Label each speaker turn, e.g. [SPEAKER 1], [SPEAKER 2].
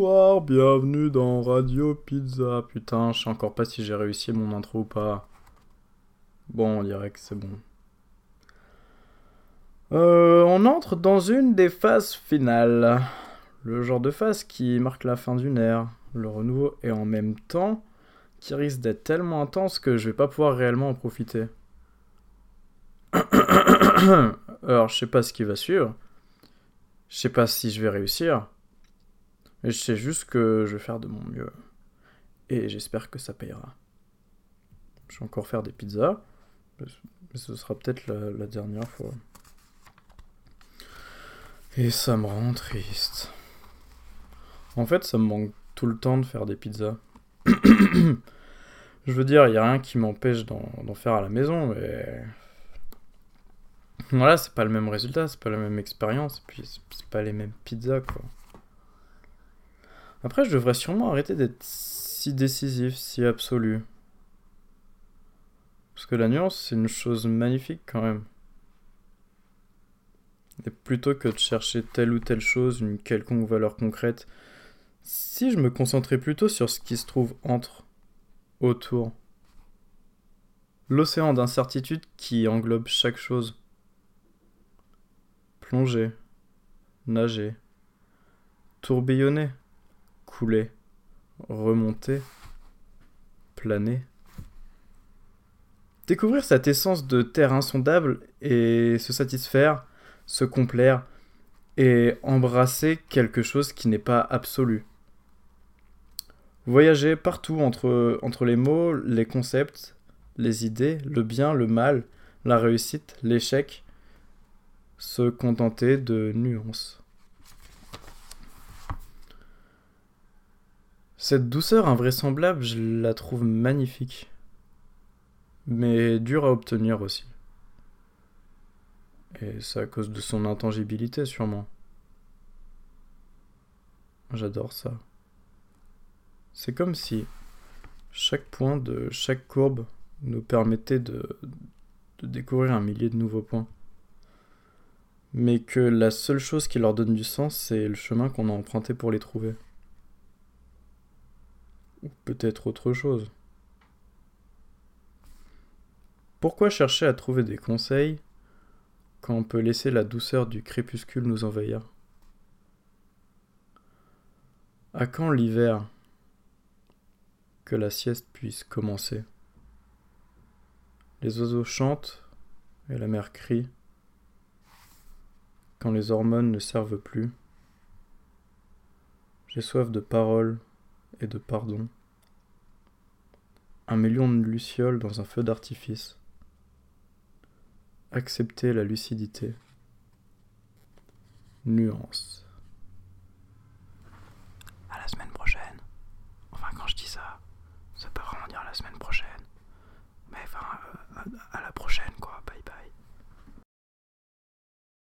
[SPEAKER 1] Bonsoir, bienvenue dans Radio Pizza. Putain, je sais encore pas si j'ai réussi mon intro ou pas. Bon, on dirait que c'est bon. Euh, on entre dans une des phases finales. Le genre de phase qui marque la fin d'une ère, le renouveau et en même temps qui risque d'être tellement intense que je vais pas pouvoir réellement en profiter. Alors, je sais pas ce qui va suivre. Je sais pas si je vais réussir. Mais je sais juste que je vais faire de mon mieux. Et j'espère que ça payera. Je vais encore faire des pizzas. Mais ce sera peut-être la, dernière fois. Et ça me rend triste. En fait, ça me manque tout le temps de faire des pizzas. Je veux dire, il n'y a rien qui m'empêche d'en faire à la maison, mais. Voilà, c'est pas le même résultat, c'est pas la même expérience, puis c'est pas les mêmes pizzas, quoi. Après, je devrais sûrement arrêter d'être si décisif, si absolu. Parce que la nuance, c'est une chose magnifique quand même. Et plutôt que de chercher telle ou telle chose, une quelconque valeur concrète, si je me concentrais plutôt sur ce qui se trouve entre, autour, l'océan d'incertitude qui englobe chaque chose. Plonger, nager, tourbillonner, couler, remonter, planer. Découvrir cette essence de terre insondable et se satisfaire, se complaire et embrasser quelque chose qui n'est pas absolu. Voyager partout entre, entre les mots, les concepts, les idées, le bien, le mal, la réussite, l'échec, se contenter de nuances. Cette douceur invraisemblable, je la trouve magnifique, mais dure à obtenir aussi. Et c'est à cause de son intangibilité sûrement. J'adore ça. C'est comme si chaque point de chaque courbe nous permettait de, découvrir un millier de nouveaux points. Mais que la seule chose qui leur donne du sens, c'est le chemin qu'on a emprunté pour les trouver. Ou peut-être autre chose. Pourquoi chercher à trouver des conseils quand on peut laisser la douceur du crépuscule nous envahir? À quand l'hiver? Que la sieste puisse commencer. Les oiseaux chantent et la mer crie. Quand les hormones ne servent plus. J'ai soif de paroles et de pardon. Un million de lucioles dans un feu d'artifice. Accepter la lucidité. Nuance.